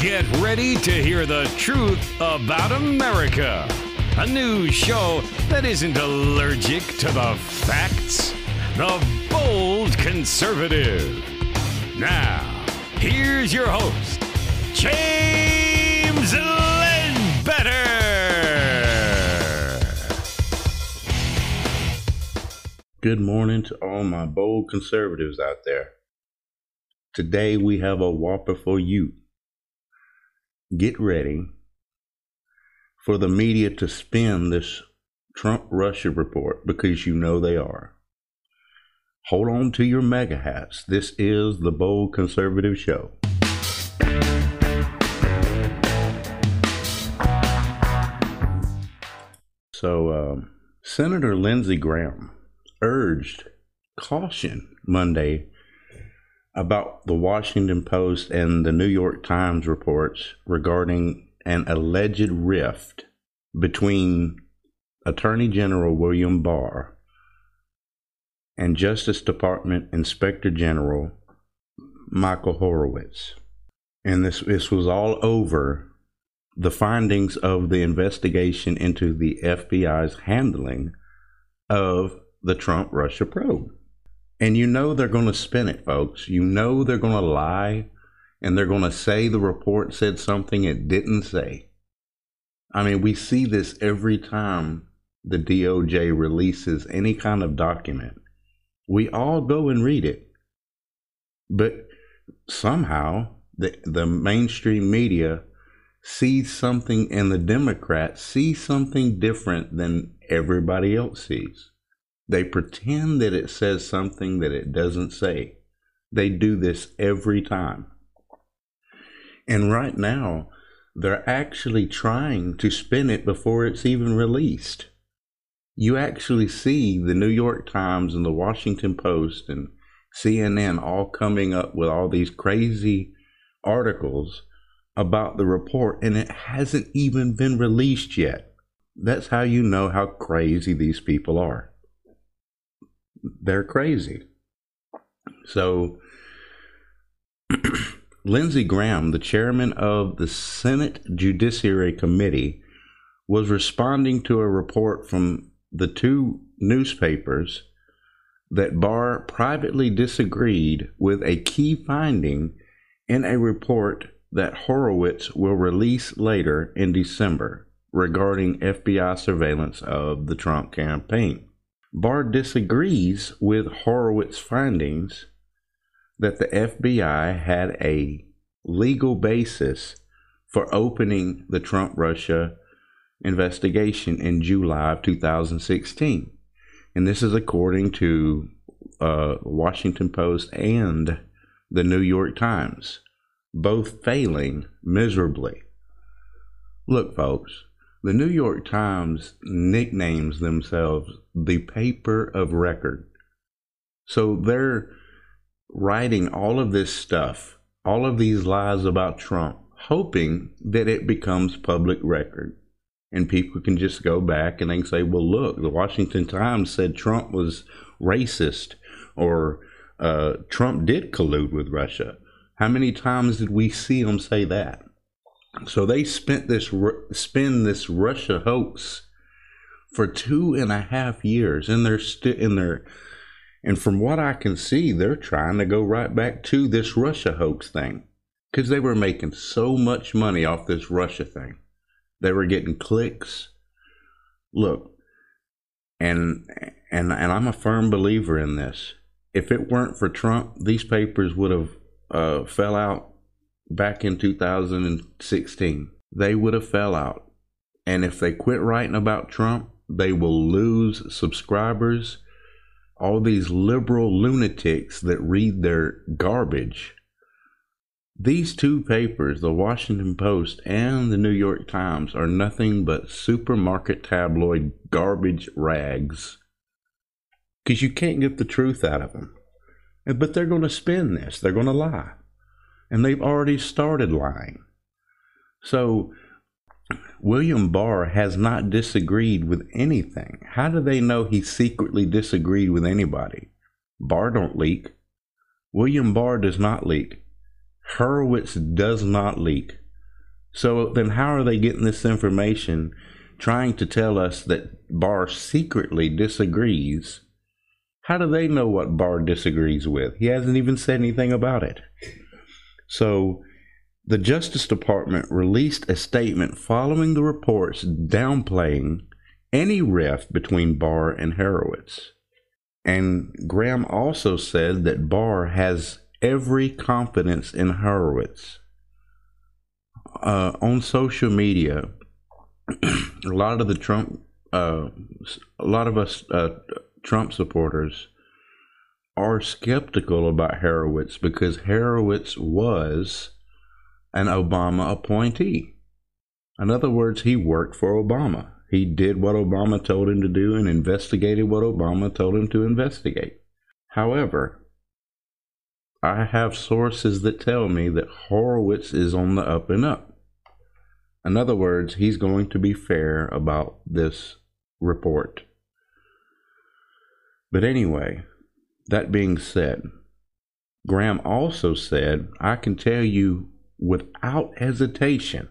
Get ready to hear the truth about America. A news show that isn't allergic to the facts. The Bold Conservative. Now, here's your host, James Ledbetter. Good morning to all my bold conservatives out there. Today we have a whopper for you get ready for the media to spin this Trump Russia report because you know they are. Hold on to your MAGA hats. This is the Bold Conservative Show. So, um, Senator Lindsey Graham urged caution Monday about the Washington Post and the New York Times reports regarding an alleged rift between Attorney General William Barr and Justice Department Inspector General Michael Horowitz. And this, this was all over the findings of the investigation into the FBI's handling of the Trump Russia probe. And you know they're going to spin it, folks. You know they're going to lie and they're going to say the report said something it didn't say. I mean, we see this every time the DOJ releases any kind of document. We all go and read it. But somehow the, the mainstream media sees something and the Democrats see something different than everybody else sees. They pretend that it says something that it doesn't say. They do this every time. And right now, they're actually trying to spin it before it's even released. You actually see the New York Times and the Washington Post and CNN all coming up with all these crazy articles about the report, and it hasn't even been released yet. That's how you know how crazy these people are they're crazy. So, Lindsey Graham, the chairman of the Senate Judiciary Committee, was responding to a report from the two newspapers that Barr privately disagreed with a key finding in a report that Horowitz will release later in December regarding FBI surveillance of the Trump campaign. Barr disagrees with Horowitz's findings that the FBI had a legal basis for opening the Trump Russia investigation in July of 2016. And this is according to uh, Washington Post and the New York Times, both failing miserably. Look, folks, the New York Times nicknames themselves the paper of record. So they're writing all of this stuff, all of these lies about Trump, hoping that it becomes public record. And people can just go back and they can say, well, look, the Washington Times said Trump was racist or uh, Trump did collude with Russia. How many times did we see them say that? So they spent this spin this Russia hoax for two and a half years, and they're still in their. And from what I can see, they're trying to go right back to this Russia hoax thing because they were making so much money off this Russia thing. They were getting clicks. Look, and and and I'm a firm believer in this. If it weren't for Trump, these papers would have uh, fell out back in 2016. They would have fell out. And if they quit writing about Trump, they will lose subscribers. All these liberal lunatics that read their garbage. These two papers, the Washington Post and the New York Times, are nothing but supermarket tabloid garbage rags. Because you can't get the truth out of them. But they're going to spin this, they're going to lie and they've already started lying. So, William Barr has not disagreed with anything. How do they know he secretly disagreed with anybody? Barr don't leak. William Barr does not leak. Horowitz does not leak. So then, how are they getting this information, trying to tell us that Barr secretly disagrees? How do they know what Barr disagrees with? He hasn't even said anything about it. So, the Justice Department released a statement following the reports downplaying any rift between Barr and Horowitz. And Graham also said that Barr has every confidence in Horowitz. Uh, on social media, a lot of the Trump, uh, a lot of us uh, Trump supporters are skeptical about Horowitz because Horowitz was an Obama appointee. In other words, he worked for Obama. He did what Obama told him to do and investigated what Obama told him to investigate. However, I have sources that tell me that Horowitz is on the up and up. In other words, he's going to be fair about this report. But anyway, that being said, Graham also said, I can tell you without hesitation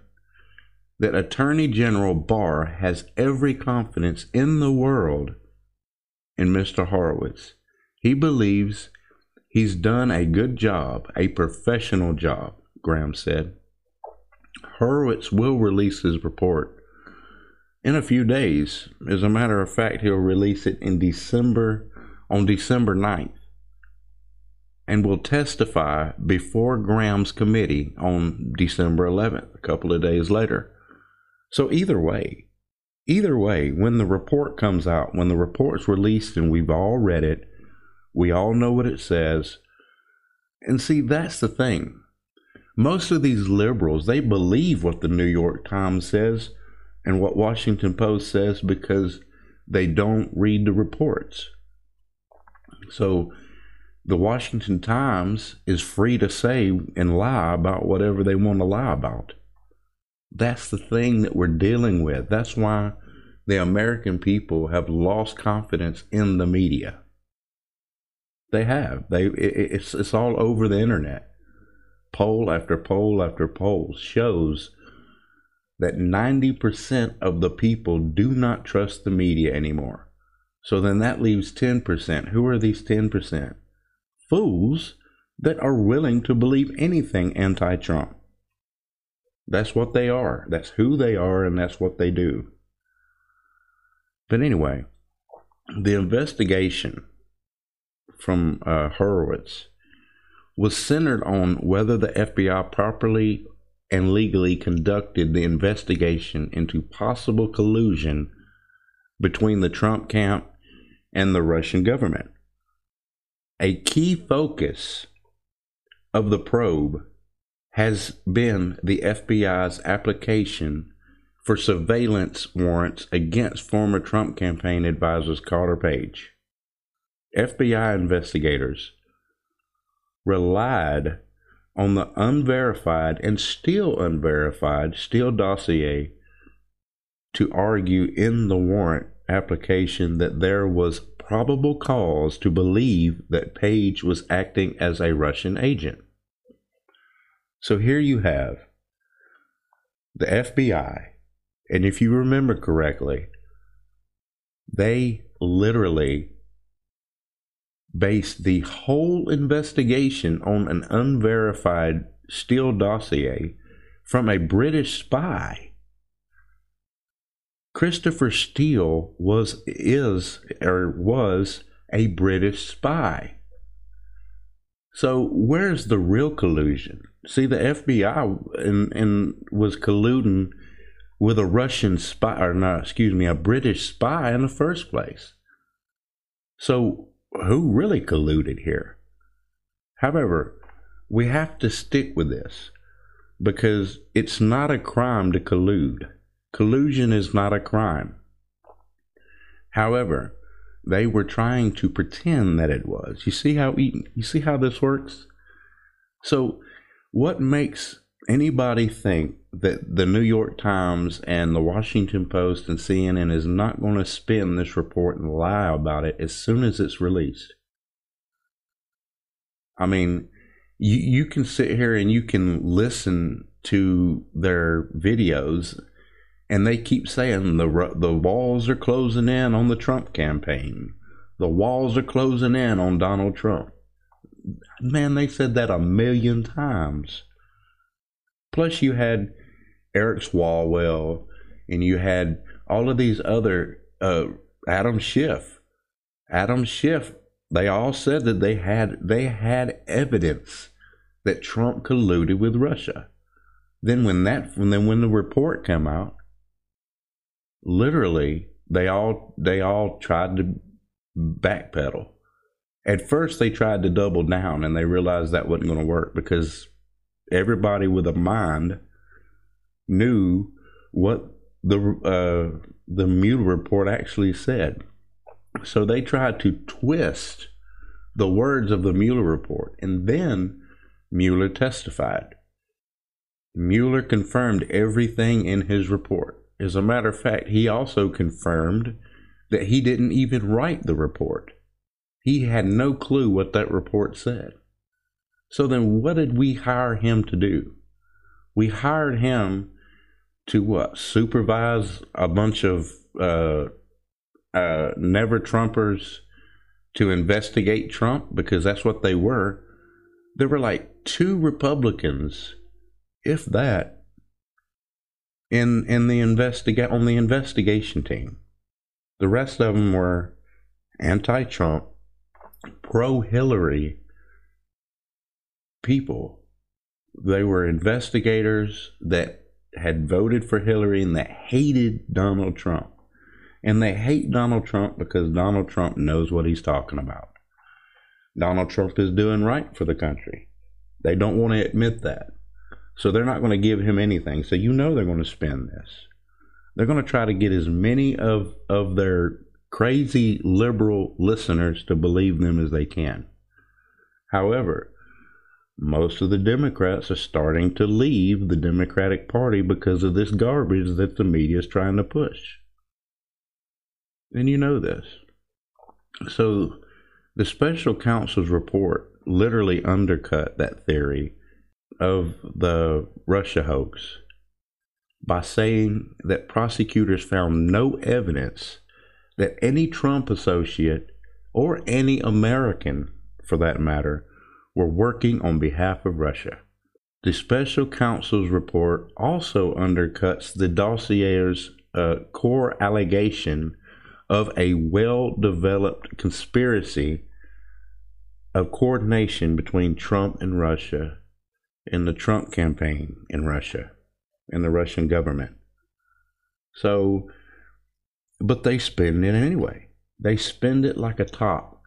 that Attorney General Barr has every confidence in the world in Mr. Horowitz. He believes he's done a good job, a professional job, Graham said. Horowitz will release his report in a few days. As a matter of fact, he'll release it in December on December 9th and will testify before Graham's committee on December 11th, a couple of days later. So either way, either way, when the report comes out, when the report's released and we've all read it, we all know what it says. And see, that's the thing. Most of these liberals, they believe what the New York Times says and what Washington Post says because they don't read the reports. So the Washington Times is free to say and lie about whatever they want to lie about. That's the thing that we're dealing with. That's why the American people have lost confidence in the media. They have. They it's it's all over the internet. Poll after poll after poll shows that 90% of the people do not trust the media anymore. So then that leaves 10%. Who are these 10%? Fools that are willing to believe anything anti Trump. That's what they are. That's who they are, and that's what they do. But anyway, the investigation from uh, Horowitz was centered on whether the FBI properly and legally conducted the investigation into possible collusion between the Trump camp and the Russian government. A key focus of the probe has been the FBI's application for surveillance warrants against former Trump campaign advisors Carter Page. FBI investigators relied on the unverified and still unverified Steele dossier to argue in the warrant application that there was probable cause to believe that Page was acting as a Russian agent. So here you have the FBI, and if you remember correctly, they literally based the whole investigation on an unverified Steele dossier from a British spy. Christopher Steele was is or was a British spy. So where's the real collusion? See, the FBI and, and was colluding with a Russian spy, or no, excuse me, a British spy in the first place. So who really colluded here? However, we have to stick with this because it's not a crime to collude. Collusion is not a crime. However, they were trying to pretend that it was. You see how you see how this works? So, what makes anybody think that the New York Times and the Washington Post and CNN is not going to spin this report and lie about it as soon as it's released? I mean, you, you can sit here and you can listen to their videos and they keep saying the the walls are closing in on the Trump campaign. The walls are closing in on Donald Trump. Man, they said that a million times. Plus, you had Eric Swalwell, and you had all of these other uh, Adam Schiff. Adam Schiff. They all said that they had they had evidence that Trump colluded with Russia. Then when that then when the report came out, literally they all they all tried to backpedal. At first they tried to double down and they realized that wasn't going to work because everybody with a mind knew what the uh, the Mueller report actually said. So they tried to twist the words of the Mueller report, and then Mueller testified. Mueller confirmed everything in his report. As a matter of fact, he also confirmed that he didn't even write the report. He had no clue what that report said. So then, what did we hire him to do? We hired him to what? Supervise a bunch of uh, uh, never Trumpers to investigate Trump because that's what they were. There were like two Republicans, if that, in in the investigate on the investigation team. The rest of them were anti-Trump, pro-Hillary people. They were investigators that had voted for Hillary and that hated Donald Trump. And they hate Donald Trump because Donald Trump knows what he's talking about. Donald Trump is doing right for the country. They don't want to admit that. So they're not going to give him anything. So you know they're going to spend this. They're going to try to get as many of, of their crazy liberal listeners to believe them as they can. However, most of the Democrats are starting to leave the Democratic Party because of this garbage that the media is trying to push. And you know this. So the special counsel's report literally undercut that theory of the Russia hoax by saying that prosecutors found no evidence that any Trump associate or any American, for that matter, were working on behalf of Russia. The special counsel's report also undercuts the dossier's uh, core allegation of a well developed conspiracy of coordination between Trump and Russia in the Trump campaign in Russia and the Russian government. So, but they spend it anyway. They spend it like a top.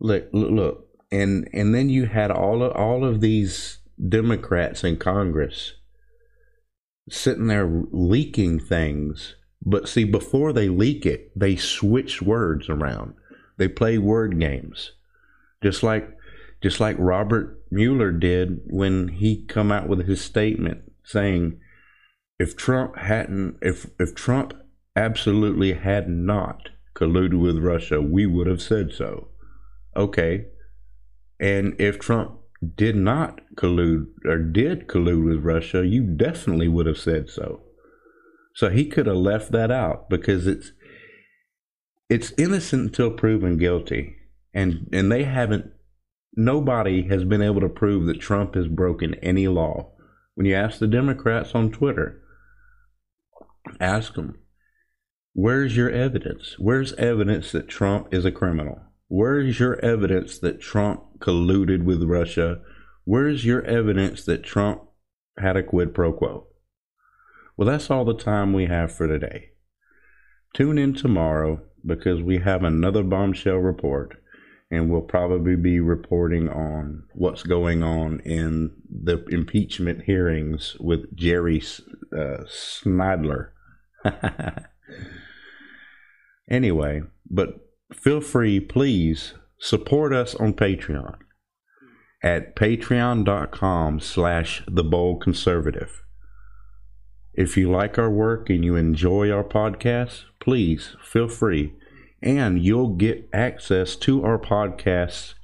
Look, look, look, and and then you had all of all of these Democrats in Congress sitting there leaking things. But see, before they leak it, they switch words around. They play word games, just like just like Robert Mueller did when he come out with his statement saying if Trump hadn't if if Trump absolutely had not colluded with Russia, we would have said so. Okay. And if Trump did not collude or did collude with Russia, you definitely would have said so. So he could have left that out because it's it's innocent until proven guilty. And and they haven't nobody has been able to prove that Trump has broken any law. When you ask the Democrats on Twitter, ask them, where's your evidence? Where's evidence that Trump is a criminal? Where's your evidence that Trump colluded with Russia? Where's your evidence that Trump had a quid pro quo? Well, that's all the time we have for today. Tune in tomorrow because we have another bombshell report and we'll probably be reporting on what's going on in the impeachment hearings with Jerry uh, Snidler. anyway, but feel free, please support us on Patreon at patreon.com slash the bold conservative. If you like our work and you enjoy our podcast, please feel free and you'll get access to our podcasts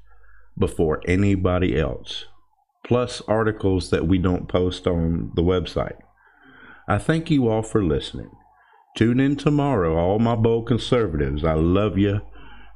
before anybody else. plus articles that we don't post on the website. I thank you all for listening. Tune in tomorrow, all my bold conservatives. I love you.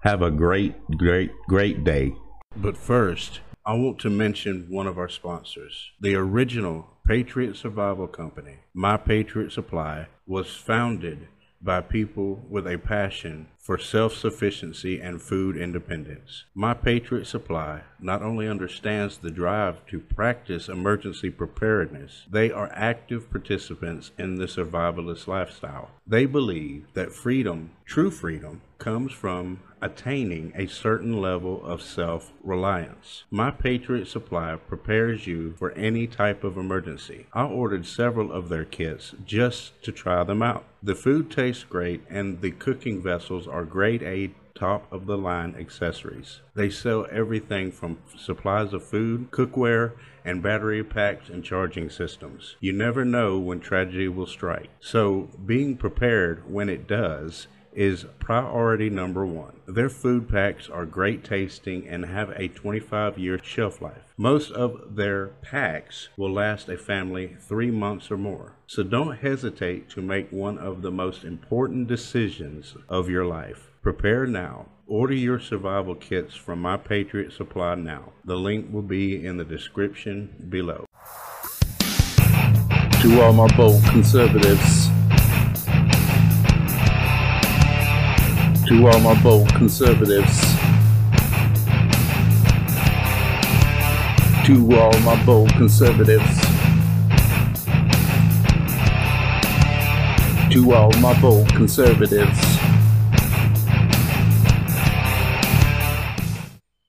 Have a great, great, great day. But first, I want to mention one of our sponsors. The original Patriot Survival Company, My Patriot Supply, was founded by people with a passion for self sufficiency and food independence. My Patriot Supply not only understands the drive to practice emergency preparedness, they are active participants in the survivalist lifestyle. They believe that freedom, true freedom, comes from attaining a certain level of self reliance. My Patriot Supply prepares you for any type of emergency. I ordered several of their kits just to try them out. The food tastes great and the cooking vessels are grade A top of the line accessories. They sell everything from supplies of food, cookware, and battery packs and charging systems. You never know when tragedy will strike. So, being prepared when it does is priority number one. Their food packs are great tasting and have a 25 year shelf life. Most of their packs will last a family three months or more. So don't hesitate to make one of the most important decisions of your life. Prepare now. Order your survival kits from My Patriot Supply now. The link will be in the description below. To all my bold conservatives, to all my bold conservatives, to all my bold conservatives, to all my bold conservatives.